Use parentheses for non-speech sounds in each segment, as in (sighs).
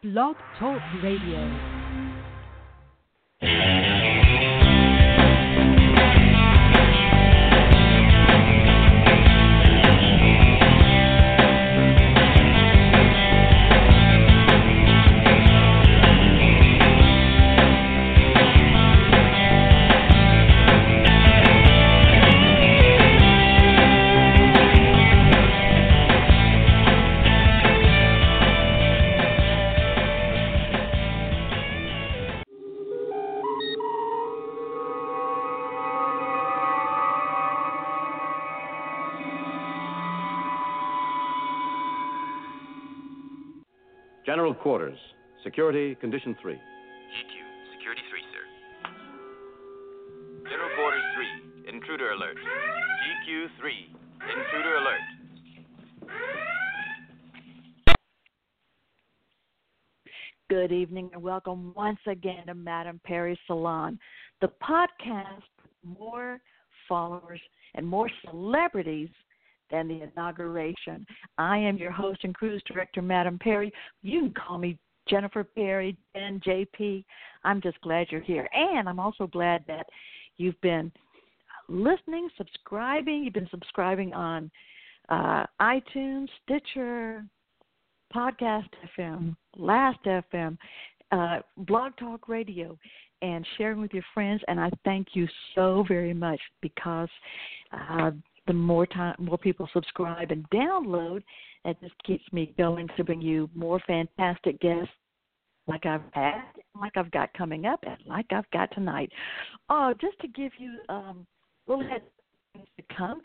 Blog Talk Radio. Quarters. Security Condition 3. GQ, Security 3, sir. General Quarters 3, Intruder Alert. GQ 3, Intruder Alert. Good evening and welcome once again to Madame Perry Salon, the podcast with more followers and more celebrities than the inauguration. I am your host and cruise director, Madame Perry. You can call me Jennifer Perry and JP. I'm just glad you're here. And I'm also glad that you've been listening, subscribing. You've been subscribing on uh, iTunes, Stitcher, Podcast FM, Last FM, uh, Blog Talk Radio, and sharing with your friends. And I thank you so very much because uh, the more time, more people subscribe and download, it just keeps me going to bring you more fantastic guests like I've had, like I've got coming up, and like I've got tonight. Oh, just to give you um, a little head to come,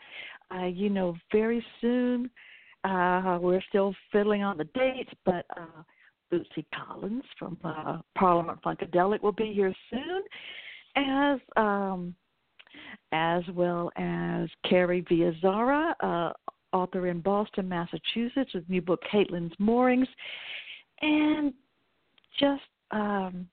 uh, you know, very soon uh, we're still fiddling on the dates, but uh, Bootsy Collins from uh, Parliament Funkadelic will be here soon, as um, as well as Carrie Viazara, uh, author in Boston, Massachusetts, with new book Caitlin's Moorings, and just um,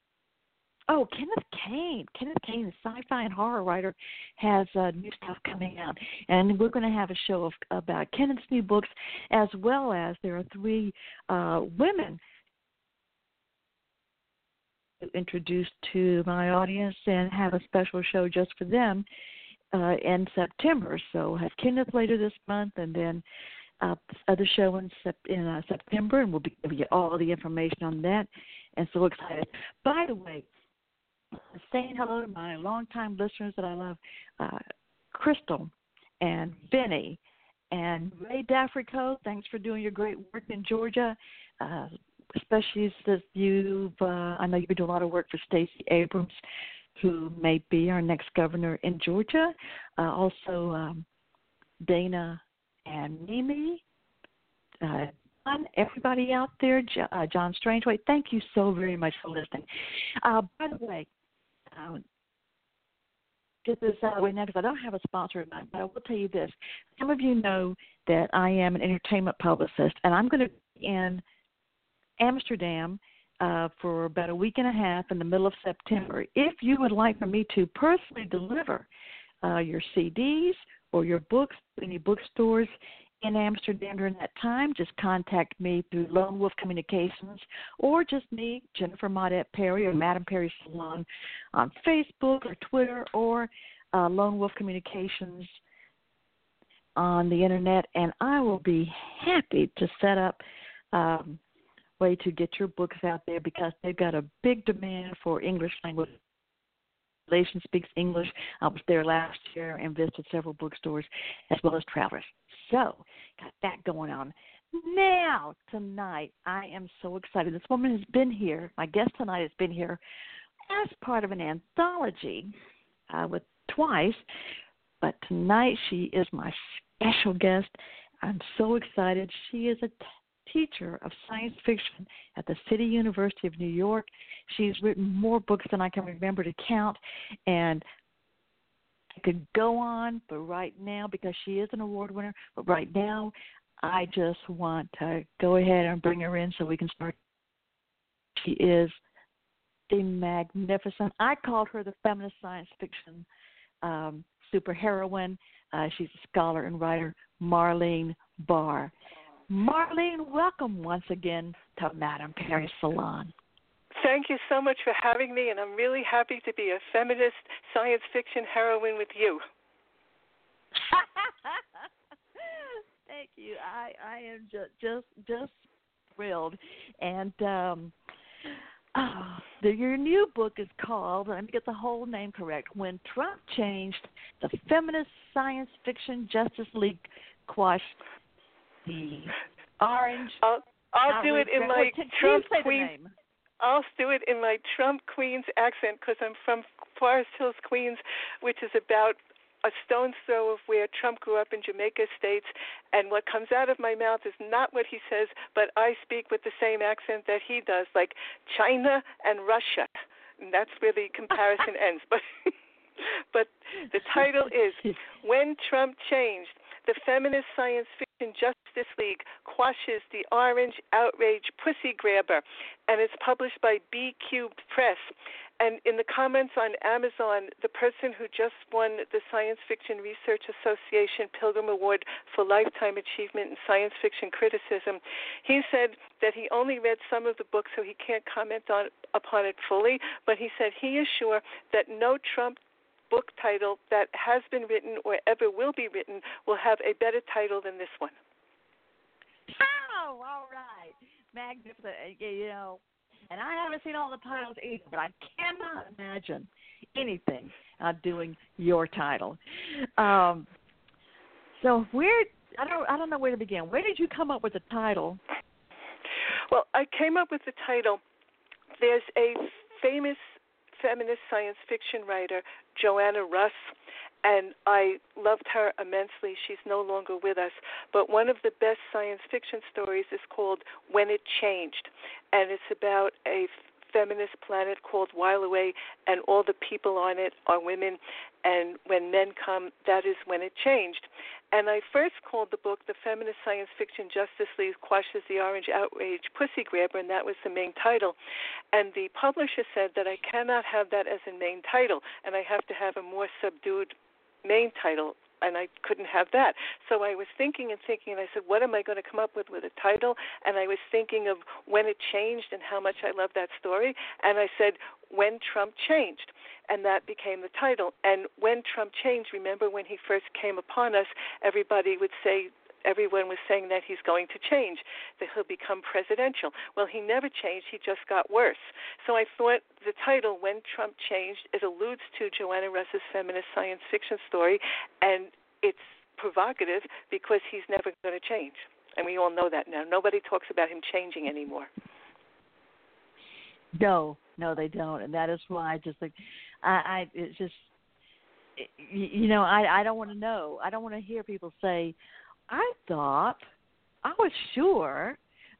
Oh, Kenneth Kane. Kenneth Kane, the sci-fi and horror writer, has uh, new stuff coming out, and we're going to have a show of, about Kenneth's new books, as well as there are three uh, women introduced to my audience and have a special show just for them uh, in September. So have Kenneth later this month, and then uh, other show in, sep- in uh, September, and we'll be giving you all the information on that. And so excited. By the way, saying hello to my longtime listeners that I love, uh, Crystal and Vinny and Ray Dafrico. Thanks for doing your great work in Georgia. Uh, especially since you've, uh, I know you've been doing a lot of work for Stacey Abrams, who may be our next governor in Georgia. Uh, also, um, Dana and Mimi. Uh, everybody out there, uh, John Strangeway, thank you so very much for listening. Uh, by the way, uh, get this out of the way now because I don't have a sponsor tonight, but I will tell you this. Some of you know that I am an entertainment publicist, and I'm going to be in Amsterdam uh, for about a week and a half in the middle of September. If you would like for me to personally deliver uh, your CDs or your books to any bookstores in Amsterdam during that time, just contact me through Lone Wolf Communications or just me, Jennifer Maudette Perry or Madame Perry Salon on Facebook or Twitter or uh, Lone Wolf Communications on the internet, and I will be happy to set up um, way to get your books out there because they've got a big demand for English language. Relation speaks English. I was there last year and visited several bookstores as well as travelers. So, got that going on. Now, tonight, I am so excited. This woman has been here. My guest tonight has been here as part of an anthology uh, with twice, but tonight she is my special guest. I'm so excited. She is a teacher of science fiction at the City University of New York. She's written more books than I can remember to count, and I could go on, but right now, because she is an award winner, but right now, I just want to go ahead and bring her in so we can start. She is the magnificent. I called her the feminist science fiction um, superheroine. Uh, she's a scholar and writer, Marleen Barr. Marleen, welcome once again to Madame Perry Salon. Thank you so much for having me, and I'm really happy to be a feminist science fiction heroine with you. (laughs) Thank you. I I am just just just thrilled, and um, oh, the, your new book is called. Let me get the whole name correct. When Trump changed, the feminist science fiction Justice League quashed the orange. I'll I'll do it in my Trump Queen. I'll do it in my Trump Queens accent because I'm from Forest Hills, Queens, which is about a stone's throw of where Trump grew up in Jamaica Estates, and what comes out of my mouth is not what he says, but I speak with the same accent that he does, like China and Russia. And that's where the comparison (laughs) ends. But (laughs) but the title is (laughs) When Trump Changed the feminist science fiction Justice League quashes the orange outrage pussy grabber, and it's published by B Cube Press. And in the comments on Amazon, the person who just won the Science Fiction Research Association Pilgrim Award for Lifetime Achievement in Science Fiction Criticism, he said that he only read some of the book, so he can't comment on upon it fully. But he said he is sure that no Trump book title that has been written or ever will be written will have a better title than this one. Oh, all right. Magnificent. Uh, you know, and I haven't seen all the titles either, but I cannot imagine anything uh, doing your title. Um, so where I don't I don't know where to begin. Where did you come up with the title? Well, I came up with the title. There's a famous feminist science fiction writer Joanna Russ, and I loved her immensely. She's no longer with us, but one of the best science fiction stories is called When It Changed, and it's about a feminist planet called Away, and all the people on it are women. And when men come, that is when it changed. And I first called the book The Feminist Science Fiction Justice League Quashes the Orange Outrage Pussy Grabber, and that was the main title. And the publisher said that I cannot have that as a main title, and I have to have a more subdued main title and I couldn't have that. So I was thinking and thinking, and I said, what am I going to come up with with a title? And I was thinking of when it changed and how much I love that story. And I said, when Trump changed, and that became the title. And when Trump changed, remember when he first came upon us, everybody would say everyone was saying that he's going to change, that he'll become presidential. Well, he never changed, he just got worse. So I thought the title, When Trump Changed, it alludes to Joanna Russ's feminist science fiction story, and it's provocative because he's never going to change. And we all know that now. Nobody talks about him changing anymore. No, no, they don't, and that is why I just like, I, I it's just, you know, I I don't want to know. I don't want to hear people say, I thought, I was sure.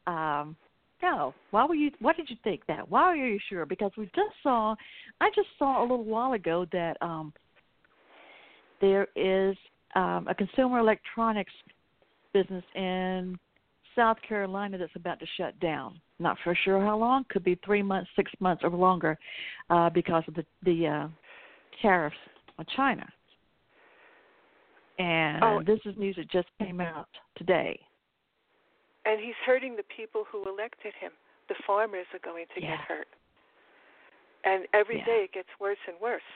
Um, no, why were you? Why did you think that? Why are you sure? Because we just saw, I just saw a little while ago that um, there is um, a consumer electronics business in South Carolina that's about to shut down. Not for sure how long. Could be three months, six months, or longer, uh, because of the the uh, tariffs on China. And oh. this is news that just came out today. And he's hurting the people who elected him. The farmers are going to yeah. get hurt. And every yeah. day it gets worse and worse.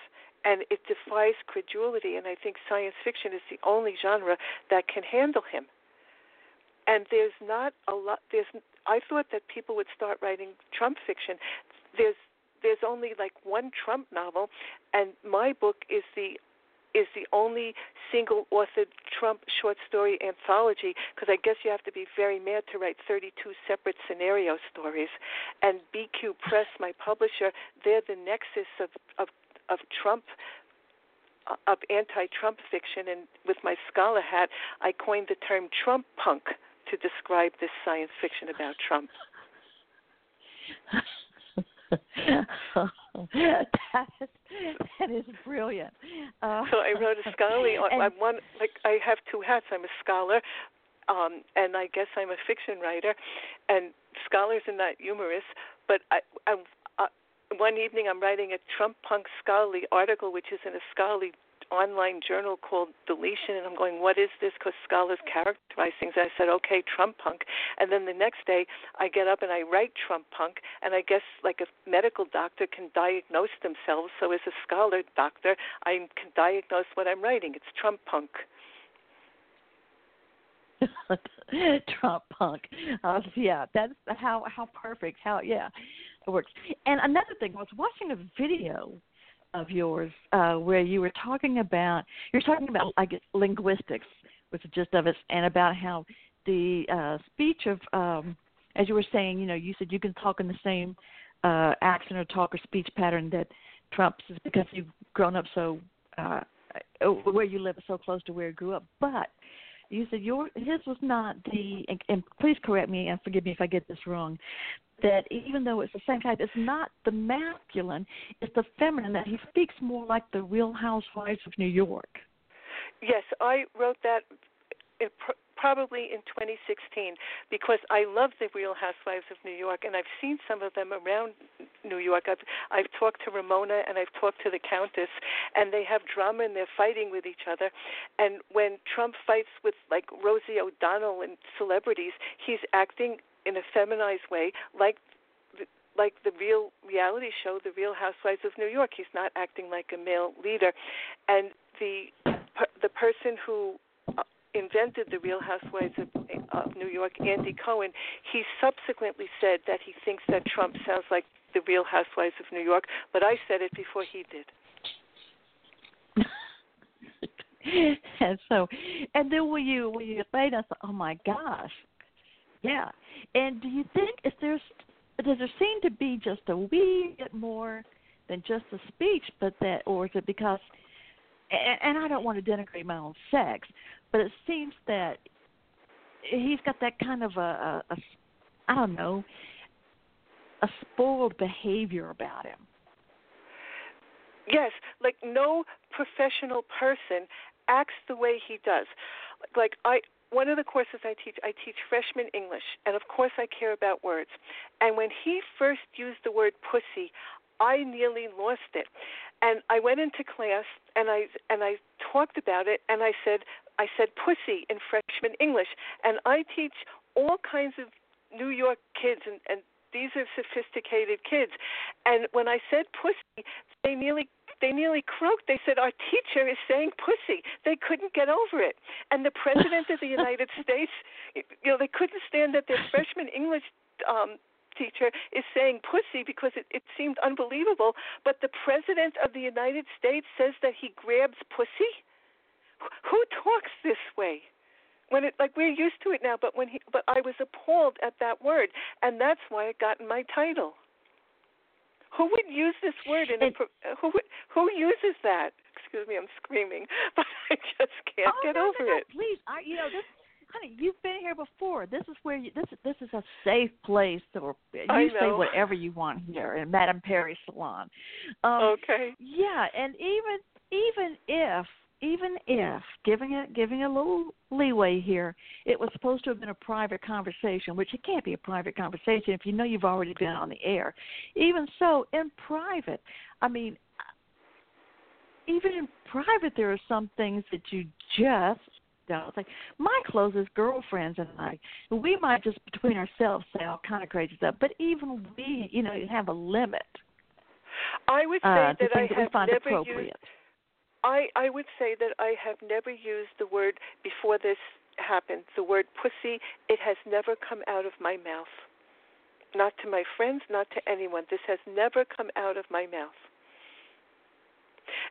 And it defies credulity. And I think science fiction is the only genre that can handle him. And there's not a lot. There's. I thought that people would start writing Trump fiction. There's. There's only like one Trump novel, and my book is the is the only single authored Trump short story anthology because I guess you have to be very mad to write 32 separate scenario stories. And BCubed Press, my publisher, they're the nexus of of, of Trump uh, of anti-Trump fiction, and with my scholar hat, I coined the term Trump punk to describe this science fiction about Trump. (laughs) (laughs) that, is, that is brilliant. Uh, so I wrote a (laughs) scholarly. and, I'm one like I have two hats. I'm a scholar, um, and I guess I'm a fiction writer. And scholars are not humorous, but I, I, uh, one evening I'm writing a Trump punk scholarly article, which is in a scholarly online journal called Deletion, and I'm going, what is this? Because scholars characterize things. And I said, okay, Trump punk. And then the next day, I get up and I write Trump punk, and I guess like a medical doctor can diagnose themselves, so as a scholar doctor, I can diagnose what I'm writing. It's Trump punk. (laughs) Trump punk. Uh, yeah, that's how how perfect. How yeah, it works. And another thing, I was watching a video of yours uh, where you were talking about you're talking about I guess linguistics was the gist of it, and about how the uh, speech of um, as you were saying, you know, you said you can talk in the same uh, accent or talk or speech pattern that Trump's is because you've grown up so uh, where you live is so close to where you grew up, but you said your his was not the and, and please correct me and forgive me if I get this wrong that even though it's the same type, it's not the masculine, it's the feminine, that he speaks more like the real housewives of New York. Yes, I wrote that uh, probably in 2016 because I love the Real Housewives of New York and I've seen some of them around New York. I've I've talked to Ramona and I've talked to the Countess and they have drama and they're fighting with each other. And when Trump fights with like Rosie O'Donnell and celebrities, he's acting in a feminized way, like like the real reality show, The Real Housewives of New York. He's not acting like a male leader, and the the person who uh, invented the Real Housewives of, of New York, Andy Cohen, he subsequently said that he thinks that Trump sounds like the Real Housewives of New York, but I said it before he did. (laughs) and so, and then when you when you say that, oh my gosh, yeah. And do you think is there's does there seem to be just a wee bit more than just a speech, but that, or is it because? And, and I don't want to denigrate my own sex, but it seems that he's got that kind of a, a, a I don't know, a spoiled behavior about him. Yes, like no professional person acts the way he does. Like I one of the courses I teach, I teach freshman English, and of course I care about words. And when he first used the word pussy, I nearly lost it. And I went into class and I and I talked about it and I said I said pussy in freshman English. And I teach all kinds of New York kids and, and these are sophisticated kids. And when I said pussy, they nearly they nearly croaked. They said, Our teacher is saying pussy. They couldn't get over it. And the President of the (laughs) United States, you know, they couldn't stand that their freshman English um, teacher is saying pussy because it, it seemed unbelievable. But the President of the United States says that he grabs pussy? Who talks this way? when it like we're used to it now but when he but i was appalled at that word and that's why it got in my title who would use this word in a who would, who uses that? Excuse me, I'm screaming, (laughs) but I just can't oh, get no, over no, no, it. Please, I, you know this, honey. You've been here before. This is where you, this this is a safe place, or you say whatever you want here in Madame Perry Salon. Um, okay. Yeah, and even even if even if giving it giving a little leeway here, it was supposed to have been a private conversation, which it can't be a private conversation if you know you've already been on the air. Even so, in private, I mean, even in private, there are some things that you just don't like. My closest girlfriends and I, we might just between ourselves say all kind of crazy stuff, but even we, you know, have a limit. I would say uh, that I have that never used I, I would say that I have never used the word before this happened. The word pussy, it has never come out of my mouth. Not to my friends, not to anyone. This has never come out of my mouth.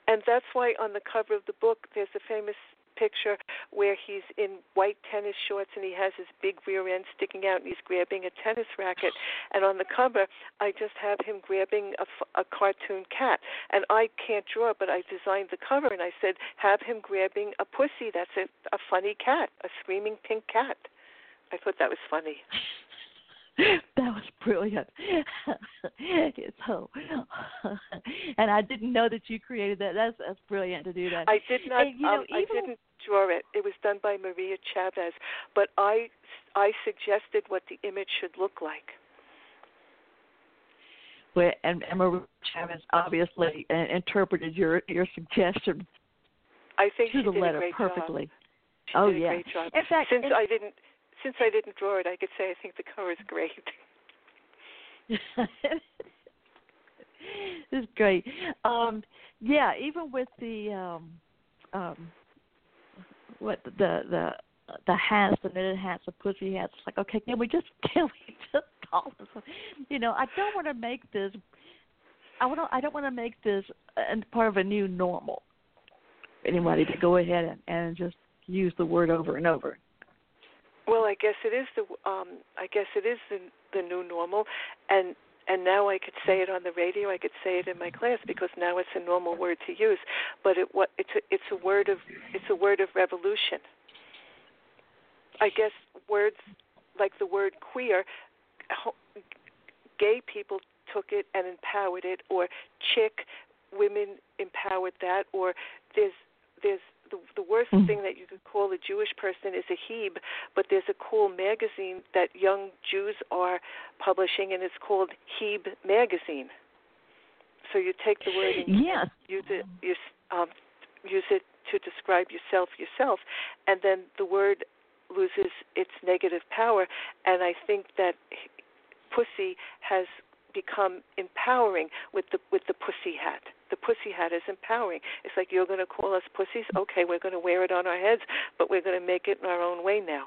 And that's why on the cover of the book, there's a famous picture where he's in white tennis shorts and he has his big rear end sticking out and he's grabbing a tennis racket. And on the cover, I just have him grabbing a, a cartoon cat. And I can't draw, but I designed the cover and I said, have him grabbing a pussy. That's a, a funny cat, a screaming pink cat. I thought that was funny. (laughs) that was brilliant. (laughs) so, (laughs) and I didn't know that you created that. That's that's brilliant to do that. I did not. And, you know, um, I didn't draw it. It was done by Maria Chavez, but I I suggested what the image should look like. Well, and, and Maria Chavez obviously uh, interpreted your your suggestion I think to she the did letter a great perfectly. Job. She oh yeah. In fact, since in, I didn't since I didn't draw it, I could say I think the cover is great. (laughs) (laughs) this is great. Um, yeah, even with the um, um, what the the the hats, the knitted hats, the pussy hats. It's like, okay, can we just (laughs) can we just call this? You know, I don't want to make this. I want. I don't want to make this uh, part of a new normal. Anybody to go ahead and, and just use the word over and over. Well, I guess it is the um I guess it is the the new normal and and now I could say it on the radio, I could say it in my class because now it's a normal word to use, but it what it's a, it's a word of it's a word of revolution. I guess words like the word queer gay people took it and empowered it or chick women empowered that or there's there's the, the worst mm-hmm. thing that you could call a Jewish person is a Heb, but there's a cool magazine that young Jews are publishing, and it's called Heb Magazine. So you take the word and yes. use it, use, um, use it to describe yourself yourself, and then the word loses its negative power. And I think that pussy has become empowering with the with the pussy hat the pussy hat is empowering. It's like you're going to call us pussies. Okay, we're going to wear it on our heads, but we're going to make it in our own way now.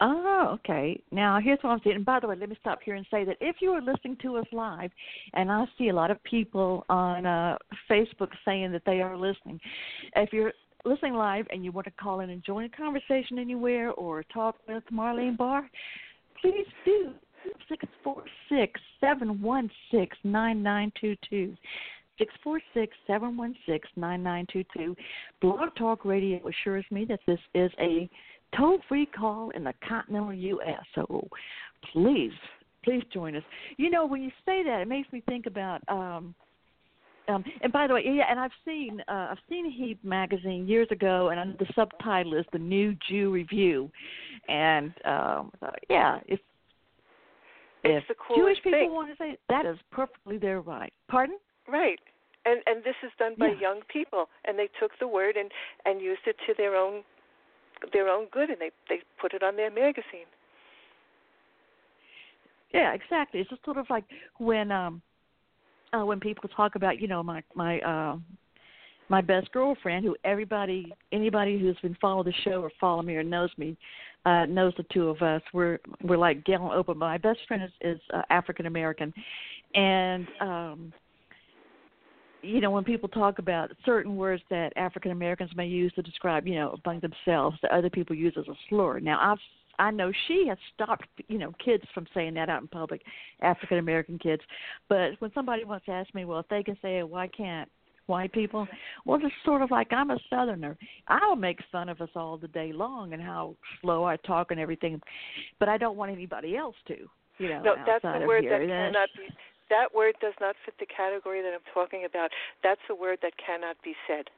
Oh, okay. Now here's what I'm saying. And by the way, let me stop here and say that if you are listening to us live, and I see a lot of people on uh, Facebook saying that they are listening, if you're listening live and you want to call in and join a conversation anywhere or talk with Marleen Barr, please do six four six seven one six nine nine two two. Six four six seven one six nine nine two two. Blog Talk Radio assures me that this is a toll free call in the continental US. So please, please join us. You know, when you say that it makes me think about um um, and by the way, yeah, and I've seen uh, I've seen Heb magazine years ago, and the subtitle is the New Jew Review, and um, yeah, it's it's if the coolest Jewish people thing. want to say that is perfectly their right. Pardon? Right. And and this is done by Yeah. young people and they took the word and and used it to their own their own good and they they put it on their magazine. Yeah, exactly. It's just sort of like when um uh when people talk about, you know, my my uh my best girlfriend who everybody anybody who's been following the show or follow me or knows me uh knows the two of us. We're we're like Gail and Oprah. My best friend is is uh, African American. And um you know when people talk about certain words that African Americans may use to describe you know among themselves that other people use as a slur. Now I've I know she has stopped, you know, kids from saying that out in public, African American kids. But when somebody wants to ask me, well, if they can say it, why can't white people? Well, it's sort of like I'm a Southerner. I'll make fun of us all the day long and how slow I talk and everything, but I don't want anybody else to. You know, No, that's the word here. that cannot be that word does not fit the category that I'm talking about. That's a word that cannot be said.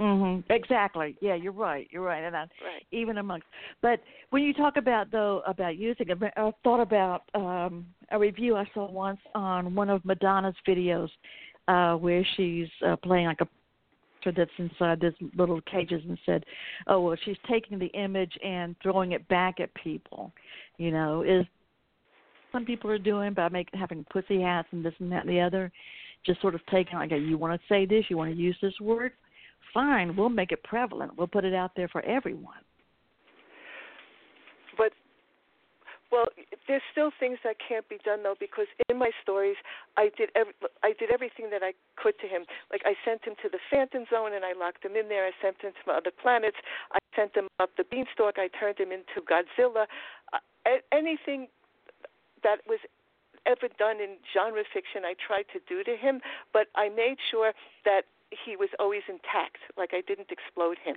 Mhm. Exactly. Yeah, you're right. You're right. And I, Right. even amongst, but when you talk about though about using I thought about um a review I saw once on one of Madonna's videos, uh where she's uh, playing like a that's inside this little cages and said, "Oh well, she's taking the image and throwing it back at people." You know, is some people are doing by making having pussy hats and this and that and the other, just sort of taking like, you want to say this, you want to use this word, fine, we'll make it prevalent. We'll put it out there for everyone. But well, there's still things that can't be done though because in my stories I did every, I did everything that I could to him. Like I sent him to the Phantom Zone and I locked him in there. I sent him to other planets. I sent him up the beanstalk. I turned him into Godzilla. Uh, anything that was ever done in genre fiction I tried to do to him, but I made sure that he was always intact. Like I didn't explode him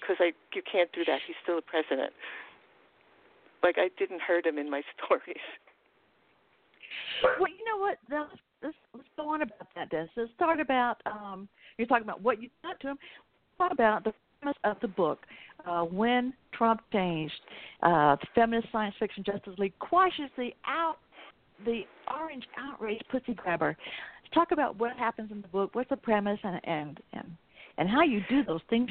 because I you can't do that. He's still a president. Like I didn't hurt him in my (laughs) stories. Well, you know what? Now, let's, let's, let's go on about that, Des. Let's start about um, you're talking about what you got to him. What about the premise of the book? Uh, when Trump changed, uh, the feminist science fiction Justice League quashes the out the Orange Outrage Pussy Grabber. Talk about what happens in the book. What's the premise and and and, and how you do those things.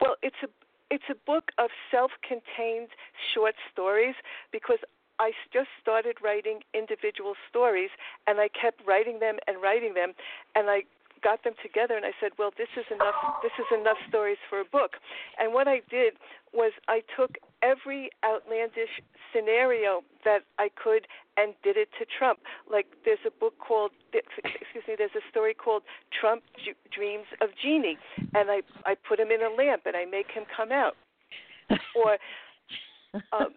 Well, it's a it's a book of self-contained short stories because I just started writing individual stories and I kept writing them and writing them and I got them together and I said, "Well, this is enough this is enough stories for a book." And what I did was I took every outlandish scenario that I could and did it to Trump. Like there's a book called excuse me, there's a story called Trump Dreams of Jeannie and I I put him in a lamp and I make him come out. Or um,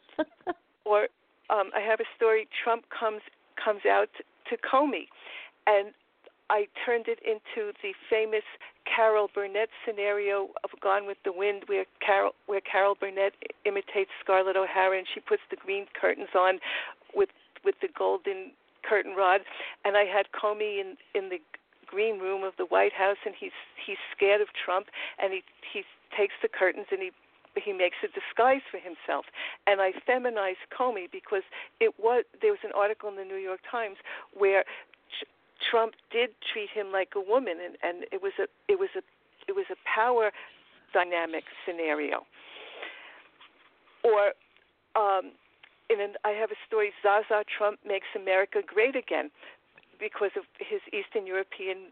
or um, I have a story. Trump comes comes out to Comey, and I turned it into the famous Carol Burnett scenario of Gone with the Wind, where Carol where Carol Burnett imitates Scarlett O'Hara, and she puts the green curtains on with with the golden curtain rod, and I had Comey in in the green room of the White House, and he's he's scared of Trump, and he he takes the curtains and he he makes a disguise for himself. And I feminized Comey because it was there was an article in the New York Times where Trump did treat him like a woman, and, and it was a it was a it was a power dynamic scenario. Or um, in an, I have a story: Zaza Trump makes America great again because of his Eastern European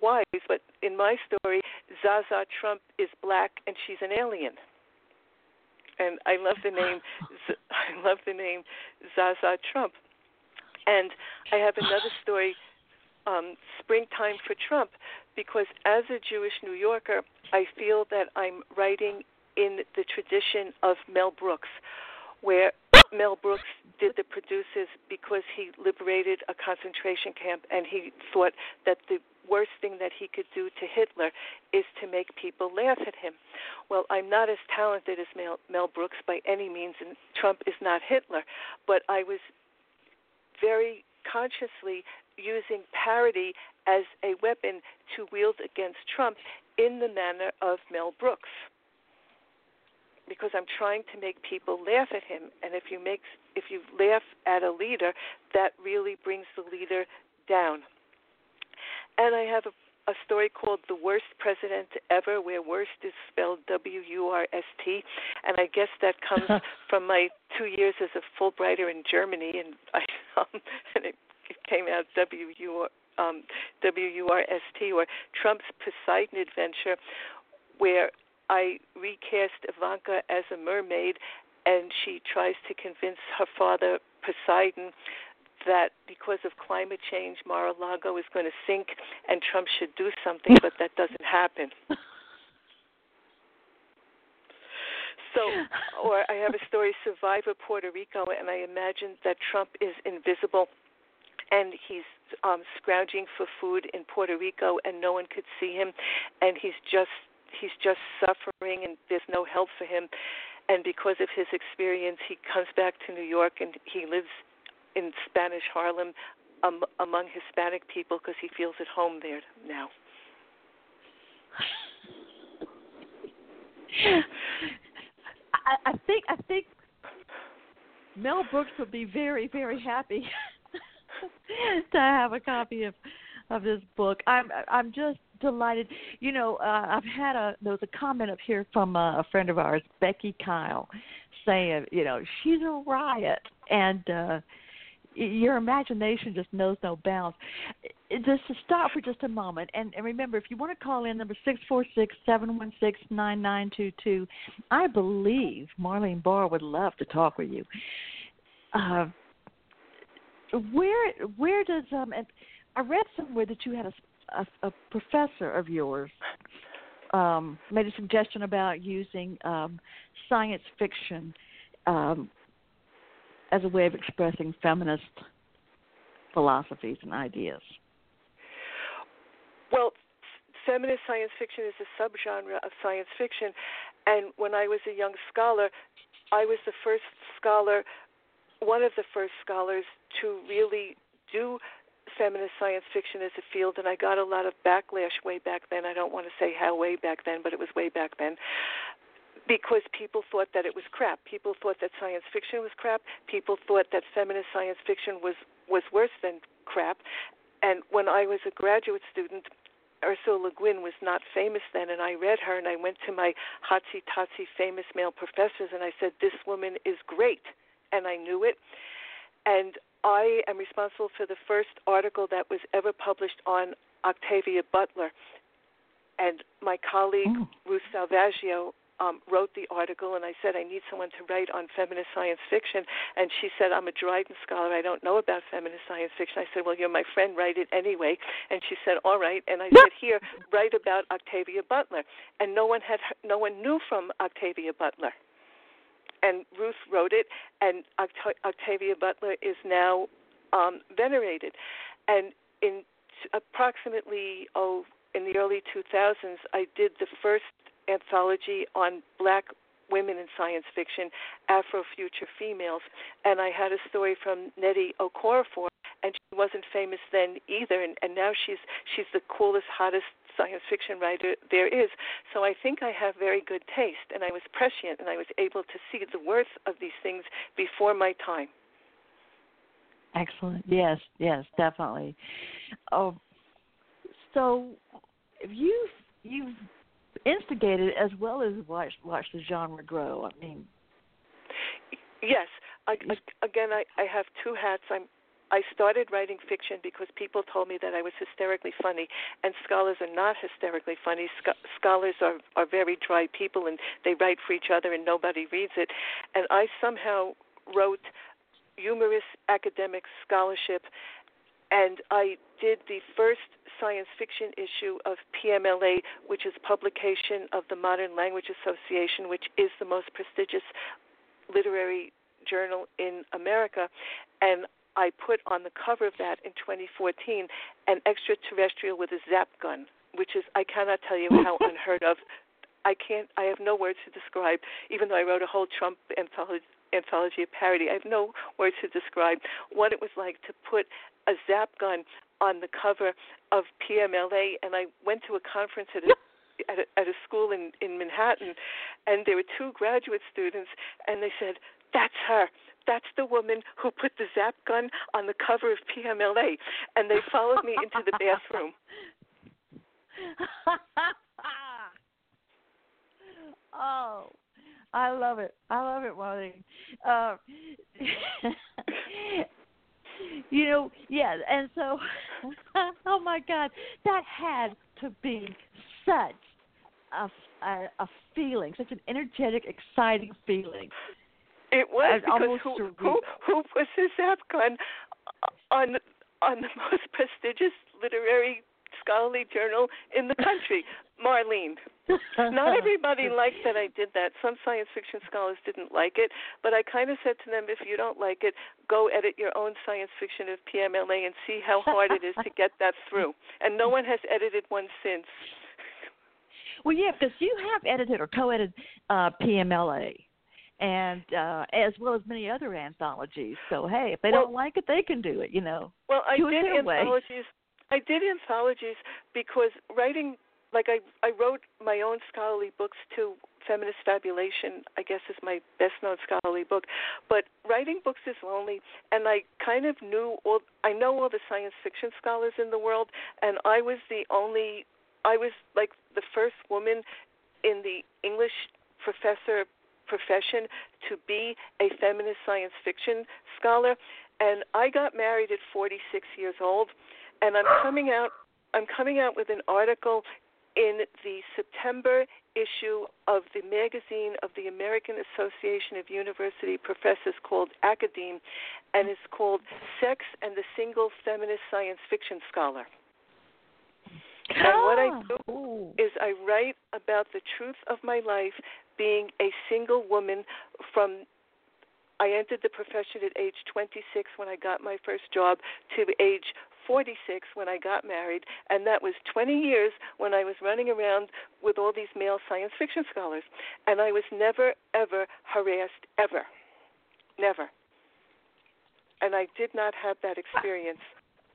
wives. But in my story, Zaza Trump is black and she's an alien and I love the name. (laughs) I love the name Zaza Trump. And I have another story, um, Springtime for Trump, because as a Jewish New Yorker, I feel that I'm writing in the tradition of Mel Brooks, where (coughs) Mel Brooks did the producers because he liberated a concentration camp and he thought that the worst thing that he could do to Hitler is to make people laugh at him. Well, I'm not as talented as Mel, Mel Brooks by any means, and Trump is not Hitler, but I was very consciously using parody as a weapon to wield against Trump in the manner of Mel Brooks. Because I'm trying to make people laugh at him, and if you make if you laugh at a leader, that really brings the leader down. And I have a, a story called The Worst President Ever, where worst is spelled W U R S T. And I guess that comes (laughs) from my two years as a Fulbrighter in Germany. And, I, um, (laughs) and it, it (laughs) came out W U um, W U R S T, or Trump's Poseidon Adventure, where I recast Ivanka as a mermaid and she tries to convince her father Poseidon that because of climate change, Mar-a-Lago is going to sink and Trump should do something, but that doesn't happen. (laughs) So, or I have a story, Survivor Puerto Rico, and I imagine that Trump is invisible and he's um, scrounging for food in Puerto Rico, and no one could see him, and he's just he's just suffering, and there's no help for him. And because of his experience, he comes back to New York, and he lives in Spanish Harlem um, among Hispanic people because he feels at home there now. (laughs) I, I think I think Mel Brooks would be very very happy (laughs) (laughs) to have a copy of of this book. I'm I'm just delighted. You know, uh, I've had a there was a comment up here from a, a friend of ours, Becky Kyle, saying, you know, she's a riot, and uh, your imagination just knows no bounds. Just to stop for just a moment, and, and remember, if you want to call in, number six four six seven one six nine nine two two. I believe Marleen Barr would love to talk with you. Uh, where where does um? I read somewhere that you had a a, a professor of yours um, made a suggestion about using um, science fiction um, as a way of expressing feminist philosophies and ideas? Well, feminist science fiction is a subgenre of science fiction, and when I was a young scholar, I was the first scholar, one of the first scholars to really do feminist science fiction as a field, and I got a lot of backlash way back then. I don't want to say how way back then, but it was way back then because people thought that it was crap. People thought that science fiction was crap. People thought that feminist science fiction was was worse than crap. And when I was a graduate student, Ursula Le Guin was not famous then, and I read her, and I went to my hotsy totsy famous male professors, and I said, "This woman is great," and I knew it. And I am responsible for the first article that was ever published on Octavia Butler. And my colleague Oh. Ruth Salvaggio um, wrote the article, and I said I need someone to write on feminist science fiction. And she said I'm a Dryden scholar. I don't know about feminist science fiction. I said, well, you're my friend. Write it anyway. And she said, all right. And I said, here, write about Octavia Butler. And no one had, no one knew from Octavia Butler. And Ruth wrote it, and Oct- Octavia Butler is now um, venerated. And in t- approximately oh in the early 2000s, I did the first anthology on black women in science fiction, Afro Future Females, and I had a story from Nnedi Okorafor, and she wasn't famous then either, and, and now she's she's the coolest, hottest science fiction writer there is. So I think I have very good taste, and I was prescient, and I was able to see the worth of these things before my time. Excellent. Yes, yes, definitely. Oh, so you've you've instigated as well as watched watched the genre grow. I mean, Yes. I, again, I, I have two hats. I'm I started writing fiction because people told me that I was hysterically funny, and scholars are not hysterically funny. Scho- scholars are are very dry people, and they write for each other, and nobody reads it. And I somehow wrote humorous academic scholarship, and I did the first science fiction issue of PMLA, which is publication of the Modern Language Association, which is the most prestigious literary journal in America, and I put on the cover of that in 2014 an extraterrestrial with a zap gun, which is I cannot tell you how (laughs) unheard of. I can't. I have no words to describe. Even though I wrote a whole Trump anthology, anthology of parody, I have no words to describe what it was like to put a zap gun on the cover of PMLA. And I went to a conference at a at a, at a school in in Manhattan, and there were two graduate students, and they said, "That's her. That's the woman who put the zap gun on the cover of PMLA." And they followed me into the bathroom. (laughs) oh, I love it. I love it, Marleen. Uh, (laughs) you know, yeah, and so, (laughs) oh my God, that had to be such a, a, a feeling, such an energetic, exciting feeling. It was because who who who puts a zap gun on on the (laughs) most prestigious literary scholarly journal in the country, Marleen. Not everybody (laughs) liked that I did that. Some science fiction scholars didn't like it, but I kind of said to them, if you don't like it, go edit your own science fiction of PMLA and see how hard it is to (laughs) get that through. And no one has edited one since. Well, yeah, because you have edited or co-edited uh, PMLA, and uh, as well as many other anthologies. So hey, if they Well- don't like it, they can do it. You know. Well, I Do did their way. anthologies. I did anthologies because writing, like I, I wrote my own scholarly books too. Feminist Fabulation, I guess, is my best-known scholarly book. But writing books is lonely, and I kind of knew all. I know all the science fiction scholars in the world, and I was the only. I was like the first woman in the English professor profession to be a feminist science fiction scholar and I got married at 46 years old and I'm coming out I'm coming out with an article in the September issue of the magazine of the American Association of University Professors called Academe and it's called Sex and the Single Feminist Science Fiction Scholar. And what I oh. do is I write about the truth of my life being a single woman from I entered the profession at age 26 when I got my first job to age 46 when I got married, and that was 20 years when I was running around with all these male science fiction scholars. And I was never, ever harassed, ever. Never. And I did not have that experience.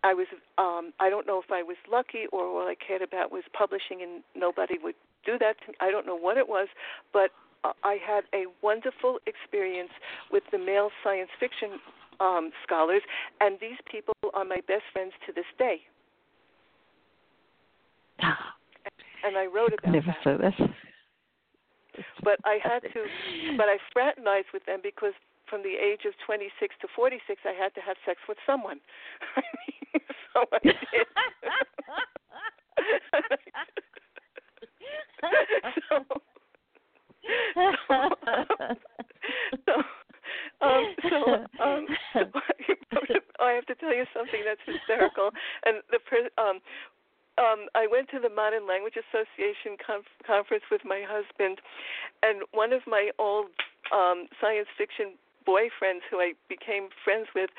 I was, um, I don't know if I was lucky or all I cared about was publishing and nobody would do that to me. I don't know what it was, but I had a wonderful experience with the male science fiction um, scholars, and these people are my best friends to this day. (gasps) And I wrote about Never that. so that's But I had to, but I fraternized with them because from the age of 26 to 46, I had to have sex with someone. (laughs) I mean, (laughs) so I did. (laughs) so, so, um, so, um, (laughs) I have to tell you something that's hysterical. And the per- um, um, I went to the Modern Language Association conf- conference with my husband, and one of my old um, science fiction boyfriends, who I became friends with,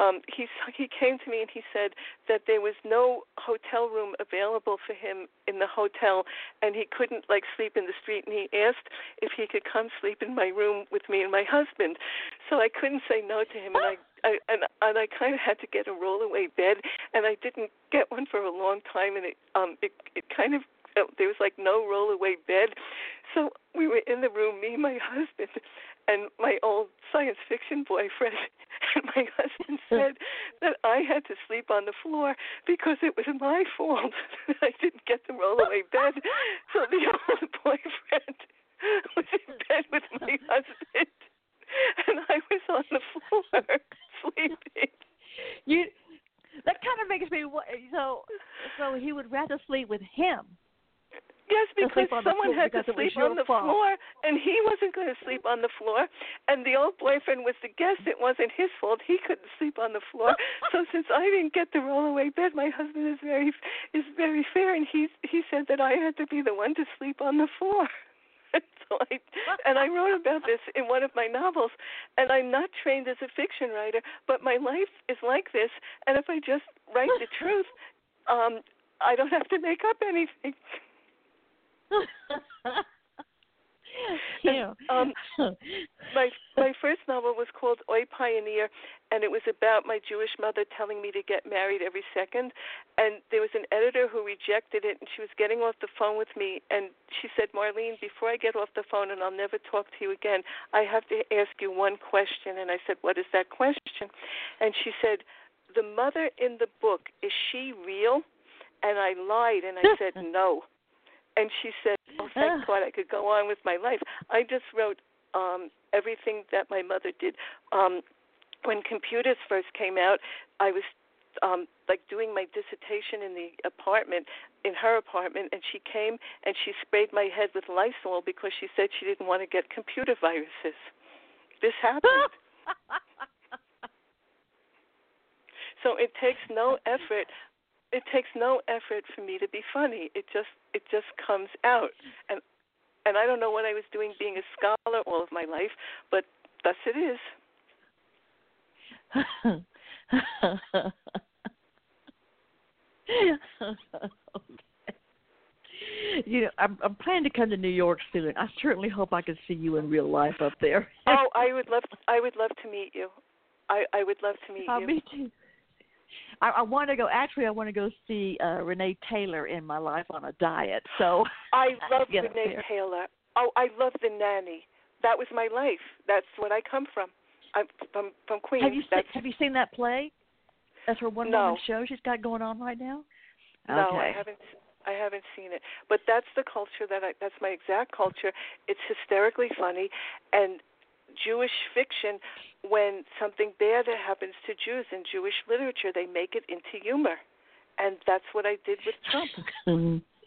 um, he he came to me and he said that there was no hotel room available for him in the hotel, and he couldn't like sleep in the street. And he asked if he could come sleep in my room with me and my husband. So I couldn't say no to him, and I, I and and I kind of had to get a rollaway bed, and I didn't get one for a long time, and it um it it kind of there was like no rollaway bed. So we were in the room, me and my husband, and my old science fiction boyfriend. (laughs) And my husband (laughs) said that I had to sleep on the floor because it was my fault (laughs) that I didn't get the rollaway bed. So the old boyfriend was in bed with my husband, and I was on the floor sleeping. you that kind of makes me so so he would rather sleep with him Yes, because sleep on the someone had to because it was sleep on the fault. floor, and he wasn't going to sleep on the floor. And the old boyfriend was the guest. It wasn't his fault. He couldn't sleep on the floor. so (laughs) since I didn't get the rollaway bed, my husband is very is very fair, and he he said that I had to be the one to sleep on the floor. (laughs) So I and I wrote about this in one of my novels. And I'm not trained as a fiction writer, but my life is like this. And if I just write the truth, um, I don't have to make up anything. (laughs) (laughs) yeah. Um, my my (laughs) first novel was called Oi Pioneer, and it was about my Jewish mother telling me to get married every second. And there was an editor who rejected it, and she was getting off the phone with me, and she said, "Marleen, before I get off the phone, and I'll never talk to you again, I have to ask you one question." And I said, "What is that question?" And she said, "The mother in the book is she real?" And I lied, and I said, (laughs) "No." And she said, "Oh, thank God, I could go on with my life." I just wrote um, everything that my mother did. Um, when computers first came out, I was um, like doing my dissertation in the apartment, in her apartment, and she came and she sprayed my head with Lysol because she said she didn't want to get computer viruses. This happened. (laughs) so it takes no effort it takes no effort for me to be funny. It just it just comes out. And and I don't know what I was doing being a scholar all of my life, but thus it is. okay. You know, I'm I'm planning to come to New York soon. I certainly hope I can see you in real life up there. oh, I would love I would love to meet you. I I would love to meet Uh, you. me too. I, I want to go. Actually, I want to go see uh, Renee Taylor in my life on a diet. So (laughs) I love Renee. Taylor. Oh, I love the nanny. That was my life. That's what I come from. I'm from from Queens. Have you seen, have you seen that play? That's her one No. woman show she's got going on right now. No, okay. I haven't. I haven't seen it, but that's the culture that I. That's my exact culture. It's hysterically funny, and Jewish fiction. When something bad happens to Jews in Jewish literature, they make it into humor, and that's what I did with Trump (laughs)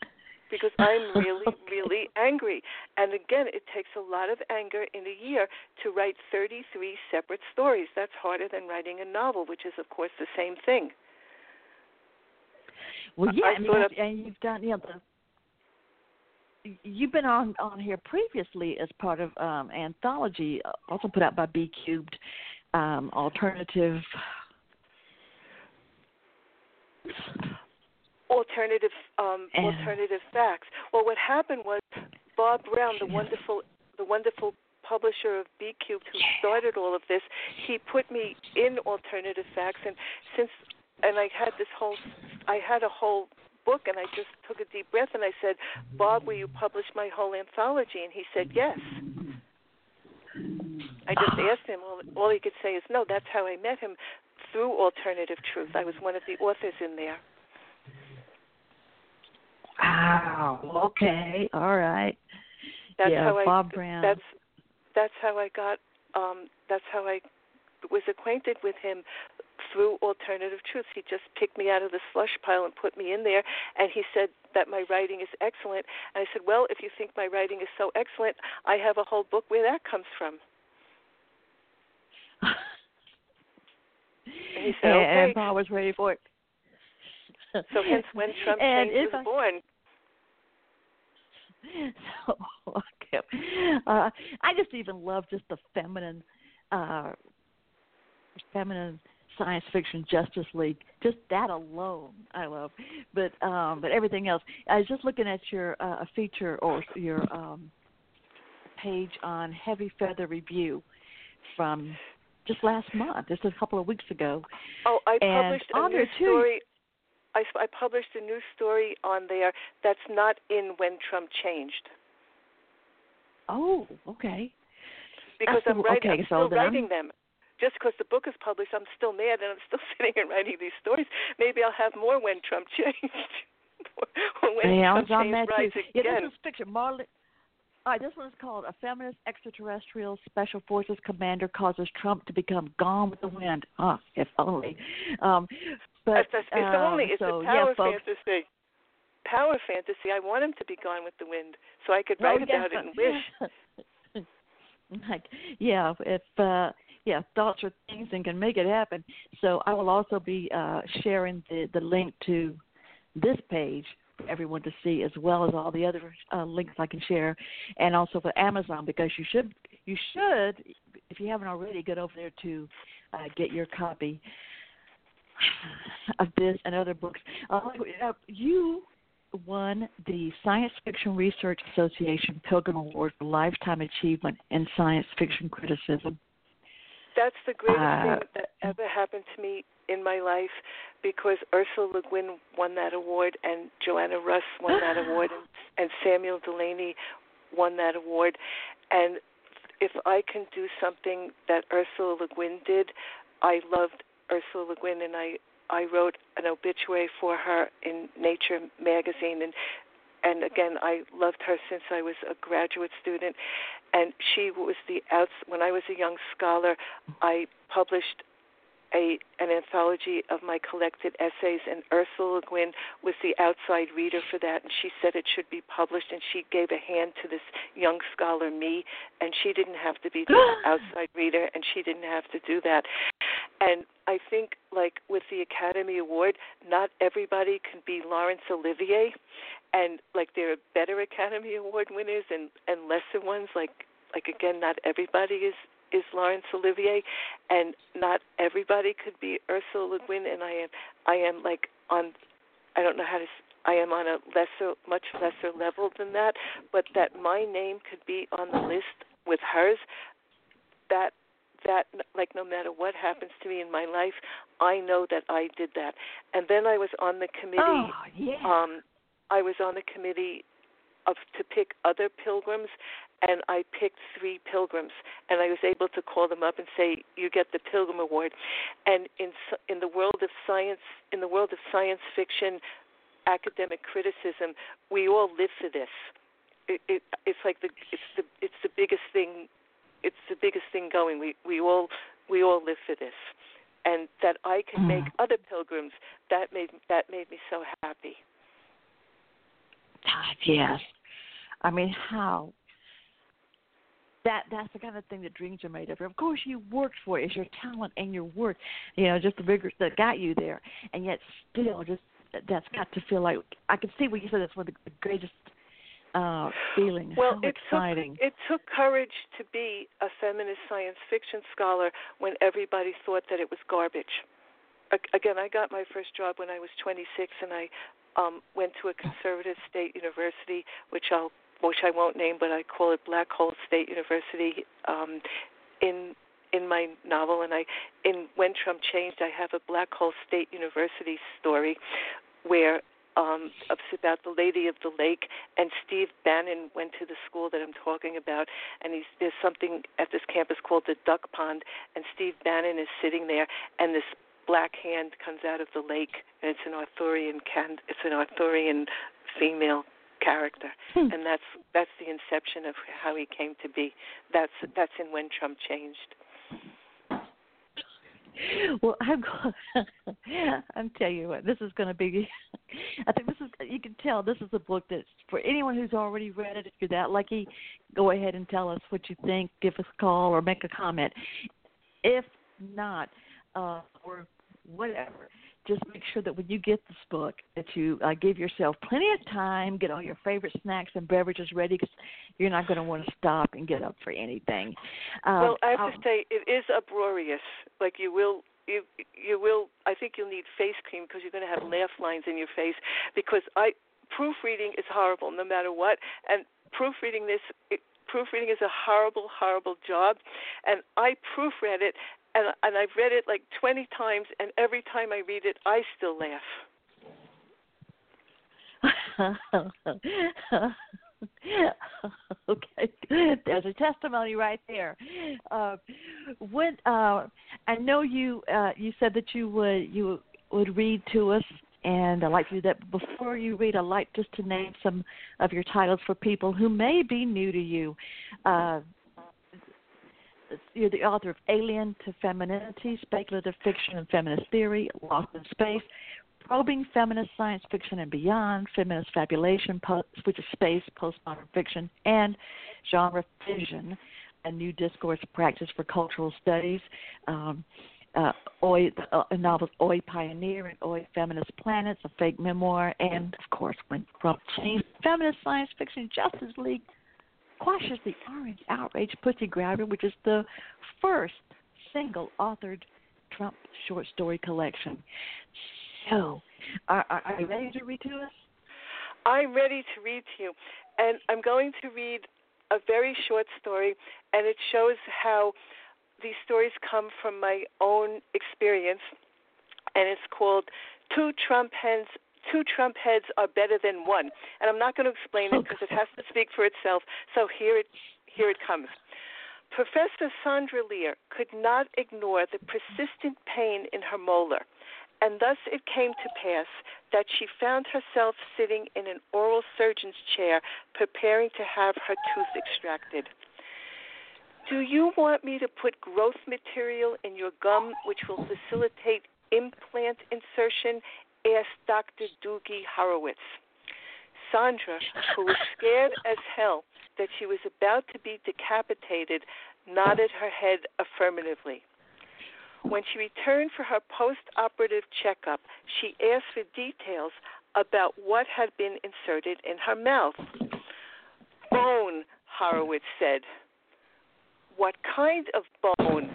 because I'm really, really angry. And again, it takes a lot of anger in a year to write 33 separate stories. That's harder than writing a novel, which is, of course, the same thing. Well, yeah, I you, of- and you've done, you know, the, you've been on on here previously as part of um anthology, also put out by B Cubed, um, alternative. alternative um, And- alternative facts. Well, what happened was Bob Brown, the wonderful the wonderful publisher of B Cubed who started all of this, he put me in alternative facts, and since and I had this whole I had a whole book, and I just took a deep breath and I said, Bob, will you publish my whole anthology? And he said yes. I just (sighs) asked him. All, all he could say is, "No, that's how I met him through Alternative Truth. I was one of the authors in there." Wow. Okay. All right. That's yeah, how I. Bob Brown. That's that's how I got. Um, that's how I was acquainted with him through Alternative truths. He just picked me out of the slush pile and put me in there, and he said that my writing is excellent. And I said, well, if you think my writing is so excellent, I have a whole book where that comes from. and he said, and, okay. and Bob was ready for it. So hence when Trump and change was I, born. (laughs) So okay. uh, I just even love just the feminine, uh, feminine science fiction Justice League. Just that alone, I love. But um, but everything else. I was just looking at your uh, feature or your um, page on Heavy Feather Review from just last month. Just a couple of weeks ago. Oh, I And published a new too- story. I, I published a new story on there that's not in when Trump changed Oh, okay. because I'm writing. okay, I'm still I'm- writing them. Just because the book is published, I'm still mad, and I'm still (laughs) sitting and writing these stories. Maybe I'll have more when Trump (laughs) changed. or when yeah, I Trump was on changed that rise too. Yeah, this is fiction. Marley. All right, this one's called "A Feminist Extraterrestrial Special Forces Commander Causes Trump to Become Gone with the Wind." Ah, if only. Um, but that's- it's uh, only it's so a power yeah, fantasy. Power fantasy. I want him to be gone with the wind, so I could Oh, write yeah. about it and wish. (laughs) like, yeah, if uh, yeah, thoughts are things and can make it happen. So I will also be uh, sharing the the link to this page for everyone to see, as well as all the other uh, links I can share, and also for Amazon because you should you should if you haven't already get over there to uh, get your copy of this and other books. Uh, uh, you won the Science Fiction Research Association Pilgrim Award for Lifetime Achievement in Science Fiction Criticism. That's the greatest Uh, thing that ever happened to me in my life because Ursula Le Guin won that award and Joanna Russ won that (gasps) award and, and Samuel Delany won that award. And if I can do something that Ursula Le Guin did, I loved Ursula Le Guin and I I wrote an obituary for her in Nature magazine and and again I loved her since I was a graduate student. And she was the outs when I was a young scholar I published a an anthology of my collected essays and Ursula Le Guin was the outside reader for that and she said it should be published and she gave a hand to this young scholar me and she didn't have to be the (gasps) outside reader and she didn't have to do that. And I think like with the Academy Award not everybody can be Laurence Olivier and like there are better Academy Award winners and and lesser ones like like again not everybody is is Laurence Olivier, and not everybody could be Ursula Le Guin, and I am I am like on I don't know how to s- I am on a lesser much lesser level than that, but that my name could be on the list with hers, that that like no matter what happens to me in my life, I know that I did that. And then I was on the committee Oh, yeah. um, I was on the committee of to pick other pilgrims, and I picked three pilgrims, and I was able to call them up and say, "You get the Pilgrim Award." And in in the world of science, in the world of science fiction, academic criticism, we all live for this. It, it, it's like the it's the it's the biggest thing. It's the biggest thing going. We we all we all live for this, and that I can hmm. make other pilgrims. That made that made me so happy. God, yes. I mean, how? That that's the kind of thing that dreams are made of. Of course, you worked for it. It's your talent and your work, you know, just the rigor that got you there. And yet, still, just that's got to feel like I can see what you said. That's one of the greatest uh feelings. Well, how it exciting! took it took courage to be a feminist science fiction scholar when everybody thought that it was garbage. Again, I got my first job when I was 26, and I um, went to a conservative state university, which I'll which I won't name, but I call it Black Hole State University. Um, in in my novel, and I in When Trump Changed, I have a Black Hole State University story where um, it's about the Lady of the Lake, and Steve Bannon went to the school that I'm talking about, and he's, there's something at this campus called the Duck Pond, and Steve Bannon is sitting there, and this black hand comes out of the lake, and it's an Arthurian can, it's an Arthurian female character, Hmm. and that's that's the inception of how he came to be. That's that's in when Trump changed. Well, (laughs) I'm going. I'm telling you what. This is going to be. (laughs) I think this is. You can tell this is a book that's for anyone who's already read it. If you're that lucky, go ahead and tell us what you think. Give us a call or make a comment. If not, uh, or whatever, just make sure that when you get this book, that you uh, give yourself plenty of time, get all your favorite snacks and beverages ready, because you're not going to want to stop and get up for anything. Um, well, I have to say it is uproarious. Like you will. You you will. I think you'll need face cream because you're going to have laugh lines in your face. Because I proofreading is horrible, no matter what. And proofreading this, it, proofreading is a horrible, horrible job. And I proofread it, and and I've read it like 20 times, and every time I read it, I still laugh. (laughs) okay, there's a testimony right there. Uh, when uh, I know you, uh, you said that you would you would read to us, and I'd like to do that. Before you read, I'd like just to name some of your titles for people who may be new to you. You're the author of Alien to Femininity, Speculative Fiction and Feminist Theory, Lost in Space, Probing Feminist Science Fiction and Beyond, Feminist Fabulation, po- which is space, postmodern fiction, and Genre Fission, a new discourse practice for cultural studies. Um, uh, Oi, uh, novels Oi Pioneer and Oi Feminist Planets, a fake memoir, and of course, when Trump changed feminist science fiction Justice League quashes the orange outrage pussy grabber, which is the first single authored Trump short story collection. So, are, are, are you ready to read to us? I'm ready to read to you, and I'm going to read a very short story, and it shows how these stories come from my own experience, and it's called Two Trump Hens. Two Trump heads are better than one, and I'm not going to explain it because it has to speak for itself. So here it here it comes. Professor Sandra Lear could not ignore the persistent pain in her molar, and thus it came to pass that she found herself sitting in an oral surgeon's chair preparing to have her tooth extracted. Do you want me to put growth material in your gum which will facilitate implant insertion? Asked Dr. Doogie Horowitz. Sandra, who was scared as hell that she was about to be decapitated, nodded her head affirmatively. When she returned for her post operative checkup, she asked for details about what had been inserted in her mouth. Bone, Horowitz said. What kind of bone?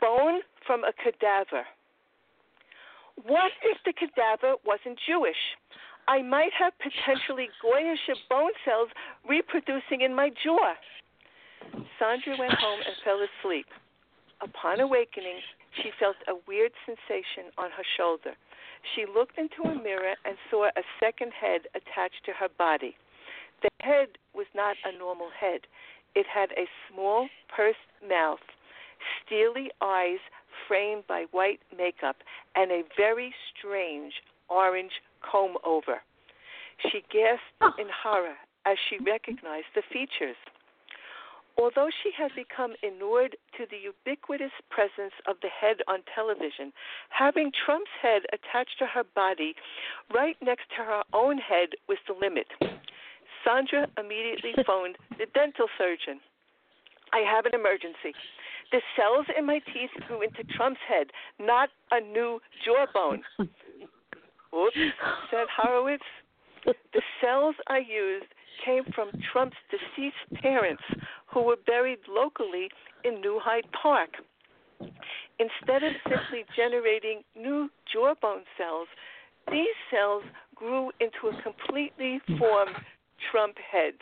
Bone from a cadaver. What if the cadaver wasn't Jewish? I might have potentially goyish bone cells reproducing in my jaw. Sandra went home and fell asleep. Upon awakening, she felt a weird sensation on her shoulder. She looked into a mirror and saw a second head attached to her body. The head was not a normal head. It had a small, pursed mouth, steely eyes framed by white makeup, and a very strange orange comb over. She gasped oh. in horror as she recognized the features. Although she had become inured to the ubiquitous presence of the head on television, having Trump's head attached to her body right next to her own head was the limit. Sandra immediately (laughs) phoned the dental surgeon. I have an emergency. The cells in my teeth grew into Trump's head, not a new jawbone. (laughs) Oops, said Horowitz. The cells I used came from Trump's deceased parents, who were buried locally in New Hyde Park. Instead of simply generating new jawbone cells, these cells grew into a completely formed Trump head.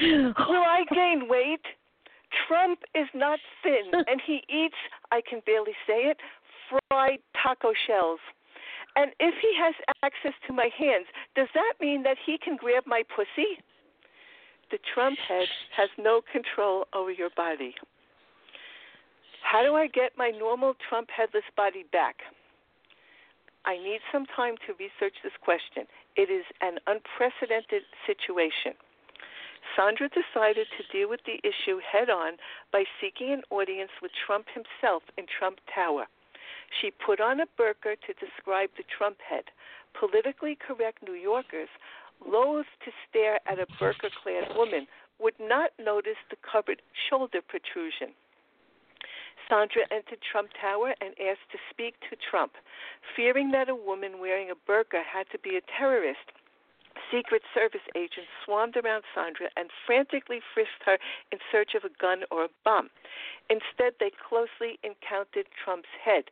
Will I gain weight? Trump is not thin, (laughs) and he eats, I can barely say it, fried taco shells. And if he has access to my hands, does that mean that he can grab my pussy? The Trump head has no control over your body. How do I get my normal Trump headless body back? I need some time to research this question. It is an unprecedented situation. Sandra decided to deal with the issue head on by seeking an audience with Trump himself in Trump Tower. She put on a burqa to describe the Trump head. Politically correct New Yorkers, loath to stare at a burqa clad woman, would not notice the covered shoulder protrusion. Sandra entered Trump Tower and asked to speak to Trump. Fearing that a woman wearing a burqa had to be a terrorist, Secret Service agents swarmed around Sandra and frantically frisked her in search of a gun or a bomb. Instead, they closely encountered Trump's head.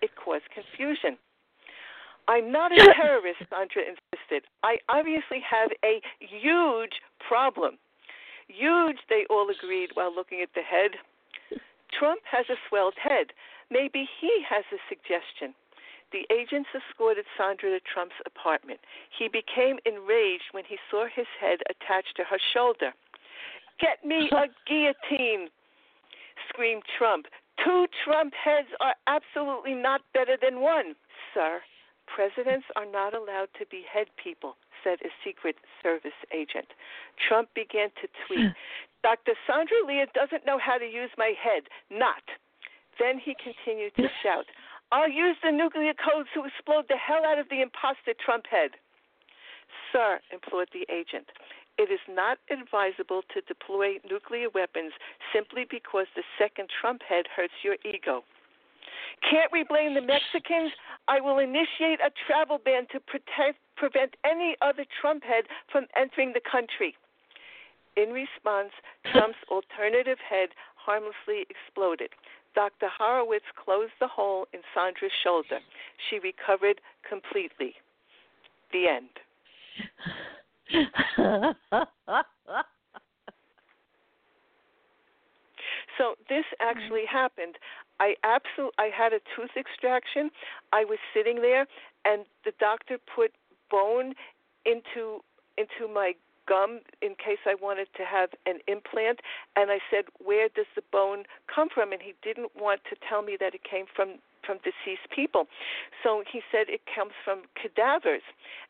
It caused confusion. I'm not a (coughs) terrorist, Sandra insisted. I obviously have a huge problem. Huge, they all agreed while looking at the head. Trump has a swelled head. Maybe he has a suggestion. The agents escorted Sandra to Trump's apartment. He became enraged when he saw his head attached to her shoulder. Get me (laughs) a guillotine, screamed Trump. Two Trump heads are absolutely not better than one, sir. Presidents are not allowed to behead people, said a Secret Service agent. Trump began to tweet (laughs) Dr. Sandra Leah doesn't know how to use my head. Not. Then he continued to (laughs) shout, I'll use the nuclear codes to explode the hell out of the impostor Trump head. Sir, implored the agent, it is not advisable to deploy nuclear weapons simply because the second Trump head hurts your ego. Can't we blame the Mexicans? I will initiate a travel ban to protect, prevent any other Trump head from entering the country. In response, Trump's alternative head harmlessly exploded. Dr. Horowitz closed the hole in Sandra's shoulder. She recovered completely. The end. so this actually happened. I absolutely I had a tooth extraction. I was sitting there and the doctor put bone into into my gum in case I wanted to have an implant. And I said, Where does the bone come from? And he didn't want to tell me that it came from from deceased people. So he said it comes from cadavers.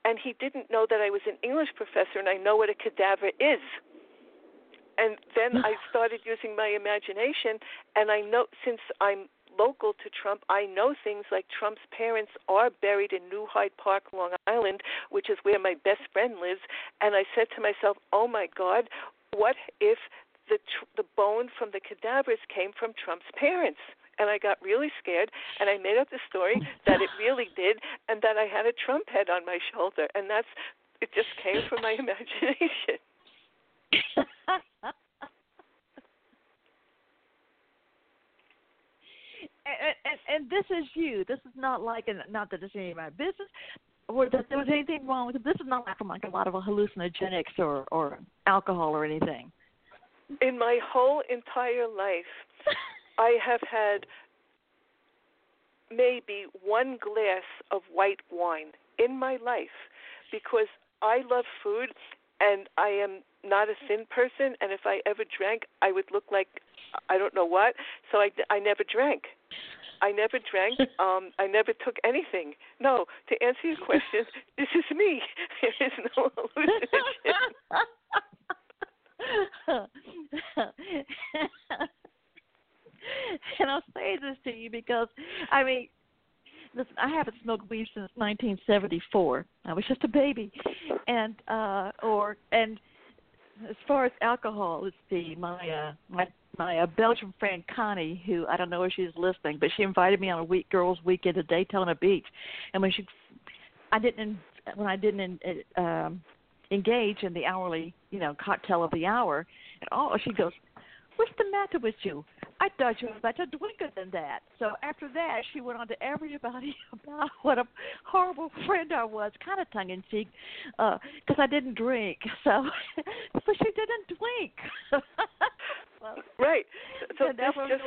And he didn't know that I was an English professor and I know what a cadaver is. And then (sighs) I started using my imagination and I know since I'm local to Trump, I know things like Trump's parents are buried in New Hyde Park, Long Island, which is where my best friend lives. And I said to myself, oh my God, what if the the bone from the cadavers came from Trump's parents? And I got really scared, and I made up the story that it really did, and that I had a Trump head on my shoulder, and that's it. Just came from my (laughs) imagination. (laughs) and, and, and this is you. This is not like, and not that it's any of my business, or that there was anything wrong with it. This is not like from like a lot of hallucinogenics or or alcohol or anything. In my whole entire life, (laughs) I have had maybe one glass of white wine in my life because I love food and I am not a thin person and if I ever drank I would look like I don't know what so I I never drank I never drank. (laughs) Um, I never took anything. No, to answer your question, (laughs) this is me. (laughs) There is no hallucination. and I'll say this to you because, I mean, listen, I haven't smoked weed since 1974. I was just a baby, and uh, or and as far as alcohol, let's see, my uh, my my uh, Belgian friend Connie, who I don't know if she's listening, but she invited me on a week girls' weekend to Daytona Beach, and when she, I didn't when I didn't um, engage in the hourly, you know, cocktail of the hour, and all she goes, "What's the matter with you? I thought you were a better drinker than that." So after that, she went on to everybody (laughs) about what a horrible friend I was, kind of tongue in cheek, because uh, I didn't drink. (laughs) So, so she didn't drink. (laughs) right. So yeah, this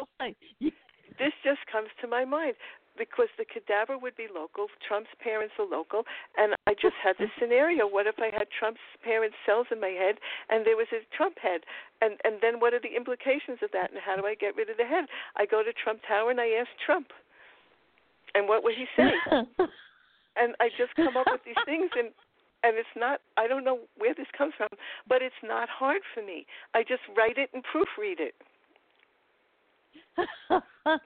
just this just comes to my mind. Because the cadaver would be local, Trump's parents are local, and I just had this scenario. What if I had Trump's parents' cells in my head, and there was a Trump head, and and then what are the implications of that, and how do I get rid of the head? I go to Trump Tower and I ask Trump, and what would he say? (laughs) and I just come up with these things, and and it's not. I don't know where this comes from, but it's not hard for me. I just write it and proofread it. (laughs)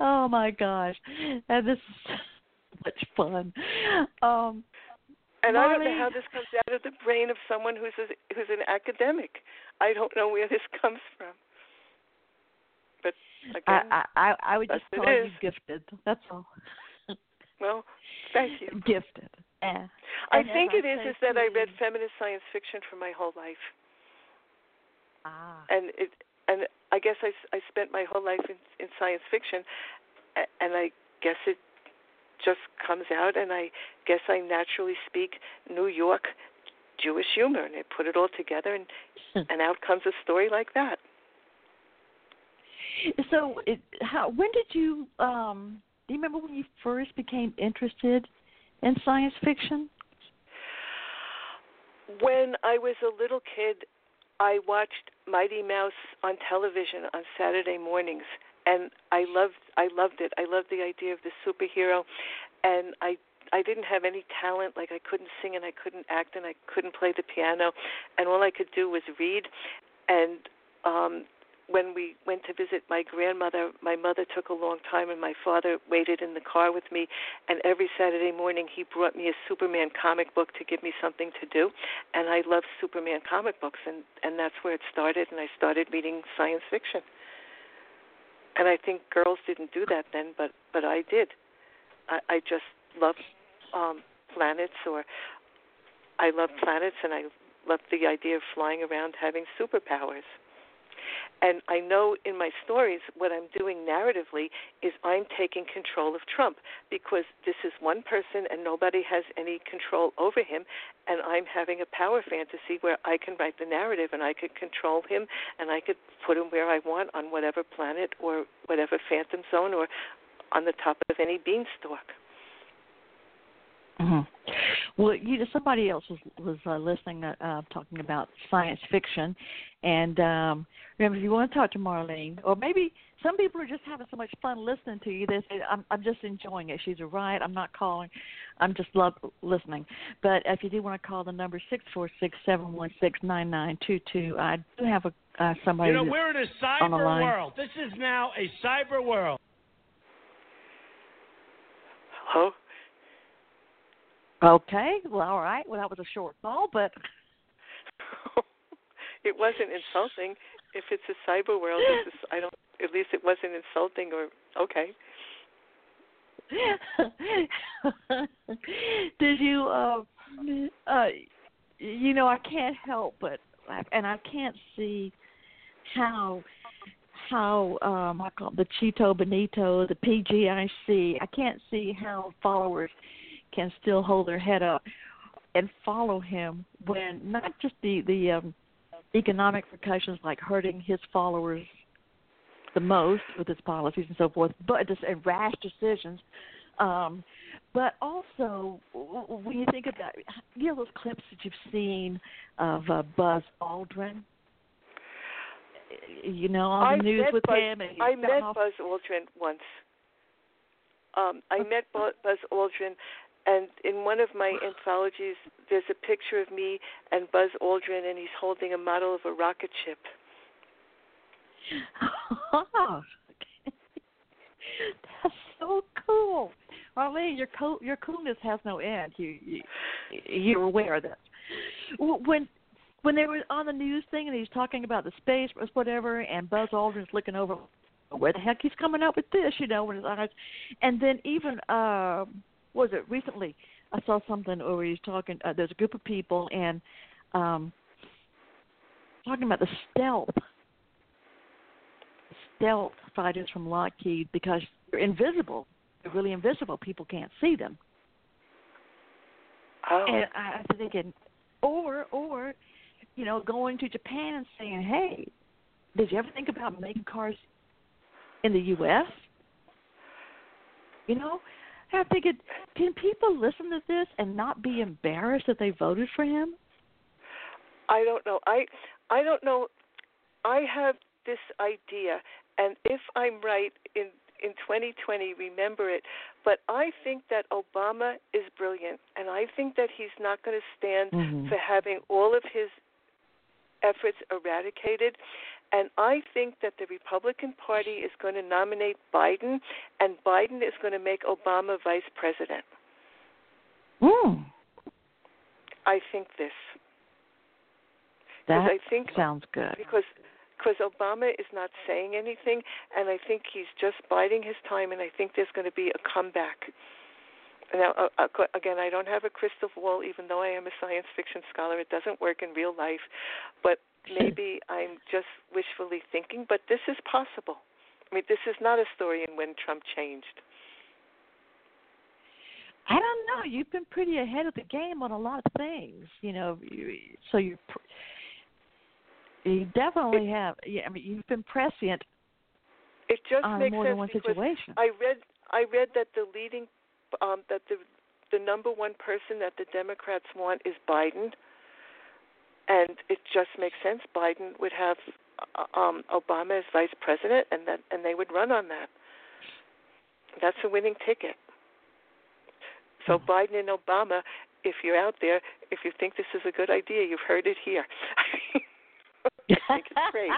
oh my gosh, and this is so much fun. Um, and I don't know how this comes out of the brain of someone who's a, who's an academic. I don't know where this comes from. But again, I, I I would just call you gifted. That's all. well, thank you. Gifted. Yeah. I And think it is is that I read feminist science fiction for my whole life, Ah. and it and I guess I spent my whole life in, in science fiction, and I guess it just comes out, and I guess I naturally speak New York Jewish humor, and I put it all together, and and out comes a story like that. So, it, how? When did you? Um, do you remember when you first became interested in science fiction? When I was a little kid, I watched Mighty Mouse on television on Saturday mornings, and I loved I loved it. I loved the idea of the superhero, and I I didn't have any talent. Like I couldn't sing and I couldn't act and I couldn't play the piano, and all I could do was read. And um when we went to visit my grandmother, my mother took a long time, and my father waited in the car with me. And every Saturday morning, he brought me a Superman comic book to give me something to do. And I loved Superman comic books, and and that's where it started. And I started reading science fiction. And I think girls didn't do that then, but but I did. I, I just love um, planets, or I love planets, and I love the idea of flying around having superpowers. And I know in my stories what I'm doing narratively is I'm taking control of Trump because this is one person and nobody has any control over him. And I'm having a power fantasy where I can write the narrative and I could control him and I could put him where I want on whatever planet or whatever phantom zone or on the top of any beanstalk. hmm Well, you know, somebody else was was uh, listening, uh, uh, talking about science fiction, and um, remember, if you want to talk to Marleen, or maybe some people are just having so much fun listening to you. They say, "I'm I'm just enjoying it." She's right. I'm not calling. I'm just love listening. But if you do want to call the number six four six seven one six nine nine two two, I do have a uh, somebody. You know, we're in a cyber world. This is now a cyber world. Hello? Okay. Well, all right. Well, that was a short call, but (laughs) it wasn't insulting. If it's a cyber world, it's I don't. At least it wasn't insulting or okay. (laughs) Did you uh uh you know I can't help but and I can't see how how um I call it the Cheeto Benito, the PGIC, I can't see how followers can still hold their head up and follow him when not just the the um economic repercussions like hurting his followers the most with his policies and so forth, but just and rash decisions. Um, but also, when you think about you know those clips that you've seen of uh, Buzz Aldrin, you know on I the news with Buzz, him, and he's I met off- Buzz Aldrin once. Um, I met Buzz Aldrin, and in one of my anthologies, there's a picture of me and Buzz Aldrin, and he's holding a model of a rocket ship. (laughs) Oh, (laughs) that's so cool. Arlene, your cool, your coolness has no end. You, you you're aware of that. When when they were on the news thing and he's talking about the space whatever, and Buzz Aldrin's looking over, where the heck he's coming up with this, you know, with his eyes, and then even what was it recently? I saw something where he's talking. Uh, there's a group of people and um, talking about the stealth stealth fighters from Lockheed because they're invisible. They're really invisible. People can't see them. Oh, And I I'm thinking, or or you know, going to Japan and saying, "Hey, did you ever think about making cars in the U.S.? You know, I figured, can people listen to this and not be embarrassed that they voted for him? I don't know. I I don't know. I have this idea, and if I'm right in in 2020, remember it. But I think that Obama is brilliant, and I think that he's not going to stand Mhm. for having all of his efforts eradicated. And I think that the Republican Party is going to nominate Biden, and Biden is going to make Obama vice president. Mm, I think this. That I think sounds good. because because Obama is not saying anything, and I think he's just biding his time, and I think there's going to be a comeback. Now, uh, uh, again, I don't have a crystal ball, even though I am a science fiction scholar. It doesn't work in real life, but maybe I'm just wishfully thinking. But this is possible. I mean, this is not a story in when Trump changed. I don't know. You've been pretty ahead of the game on a lot of things, you know. So pr- you definitely have. Yeah, I mean, you've been prescient It just on makes more sense than one because situation. I read I read that the leading um, that the the number one person that the Democrats want is Biden, and it just makes sense. Biden would have uh, um, Obama as vice president, and that and they would run on that. That's a winning ticket. So Biden and Obama, if you're out there, if you think this is a good idea, you've heard it here. (laughs) I think it's great.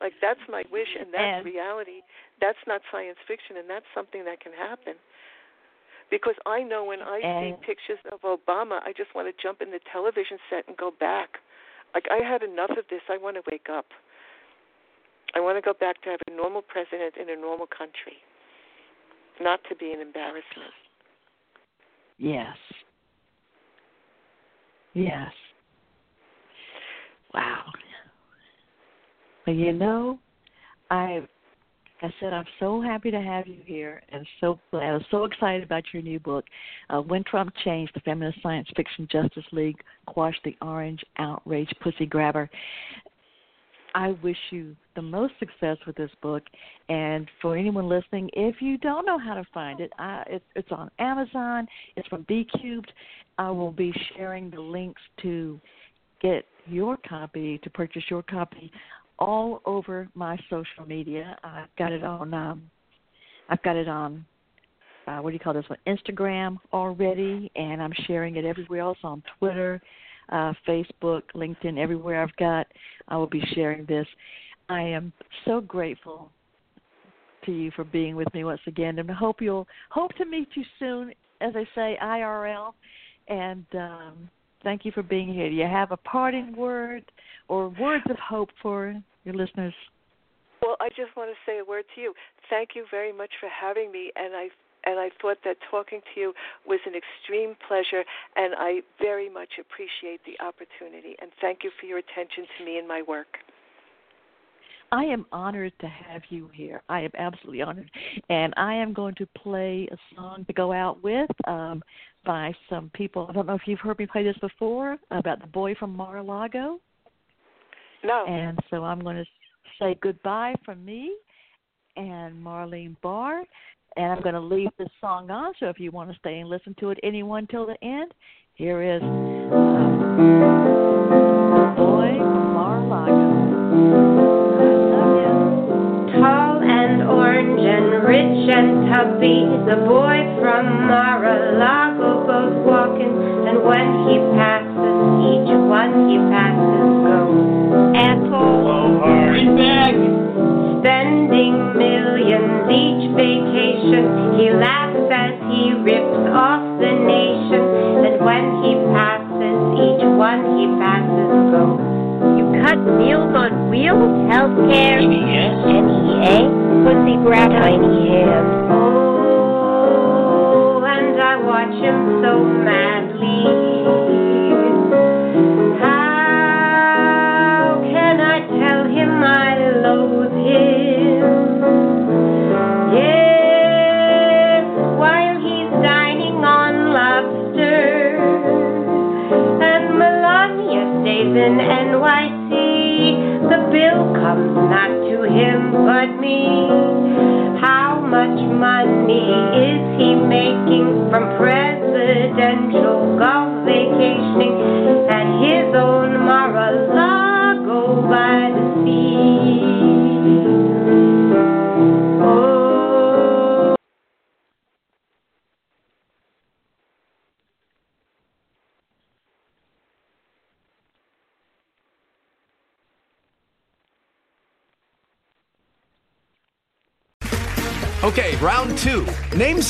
Like that's my wish, and that's And- reality. That's not science fiction, and that's something that can happen. Because I know when I see pictures of Obama, I just want to jump in the television set and go back. Like I had enough of this. I want to wake up. I want to go back to have a normal president in a normal country, not to be an embarrassment. Yes. Yes. Wow. But you know, I I said I'm so happy to have you here and so glad I'm so excited about your new book. Uh, when Trump Changed, the Feminist Science Fiction Justice League quashed the orange outrage pussy grabber. I wish you the most success with this book. And for anyone listening, if you don't know how to find it, I, it's, it's on Amazon. It's from B Cubed. I will be sharing the links to get your copy, to purchase your copy, all over my social media. I've got it on. Um, I've got it on. Uh, what do you call this one? Instagram already, and I'm sharing it everywhere else on Twitter, uh, Facebook, LinkedIn, everywhere I've got. I will be sharing this. I am so grateful to you for being with me once again, and I hope you'll hope to meet you soon. As I say, IRL, and um, thank you for being here. Do you have a parting word or words of hope for your listeners? Well, I just want to say a word to you. Thank you very much for having me, and I and I thought that talking to you was an extreme pleasure, and I very much appreciate the opportunity. And thank you for your attention to me and my work. I am honored to have you here. I am absolutely honored. And I am going to play a song to go out with um, by some people. I don't know if you've heard me play this before about the boy from Mar a Lago. No. And so I'm going to say goodbye from me and Marleen Barr. And I'm going to leave this song on. So if you want to stay and listen to it, anyone till the end, here is um, the boy from Mar. I love you. Tall and orange and rich and tubby, the boy from Mar-a-Lago goes walking, and when he passes, each one he passes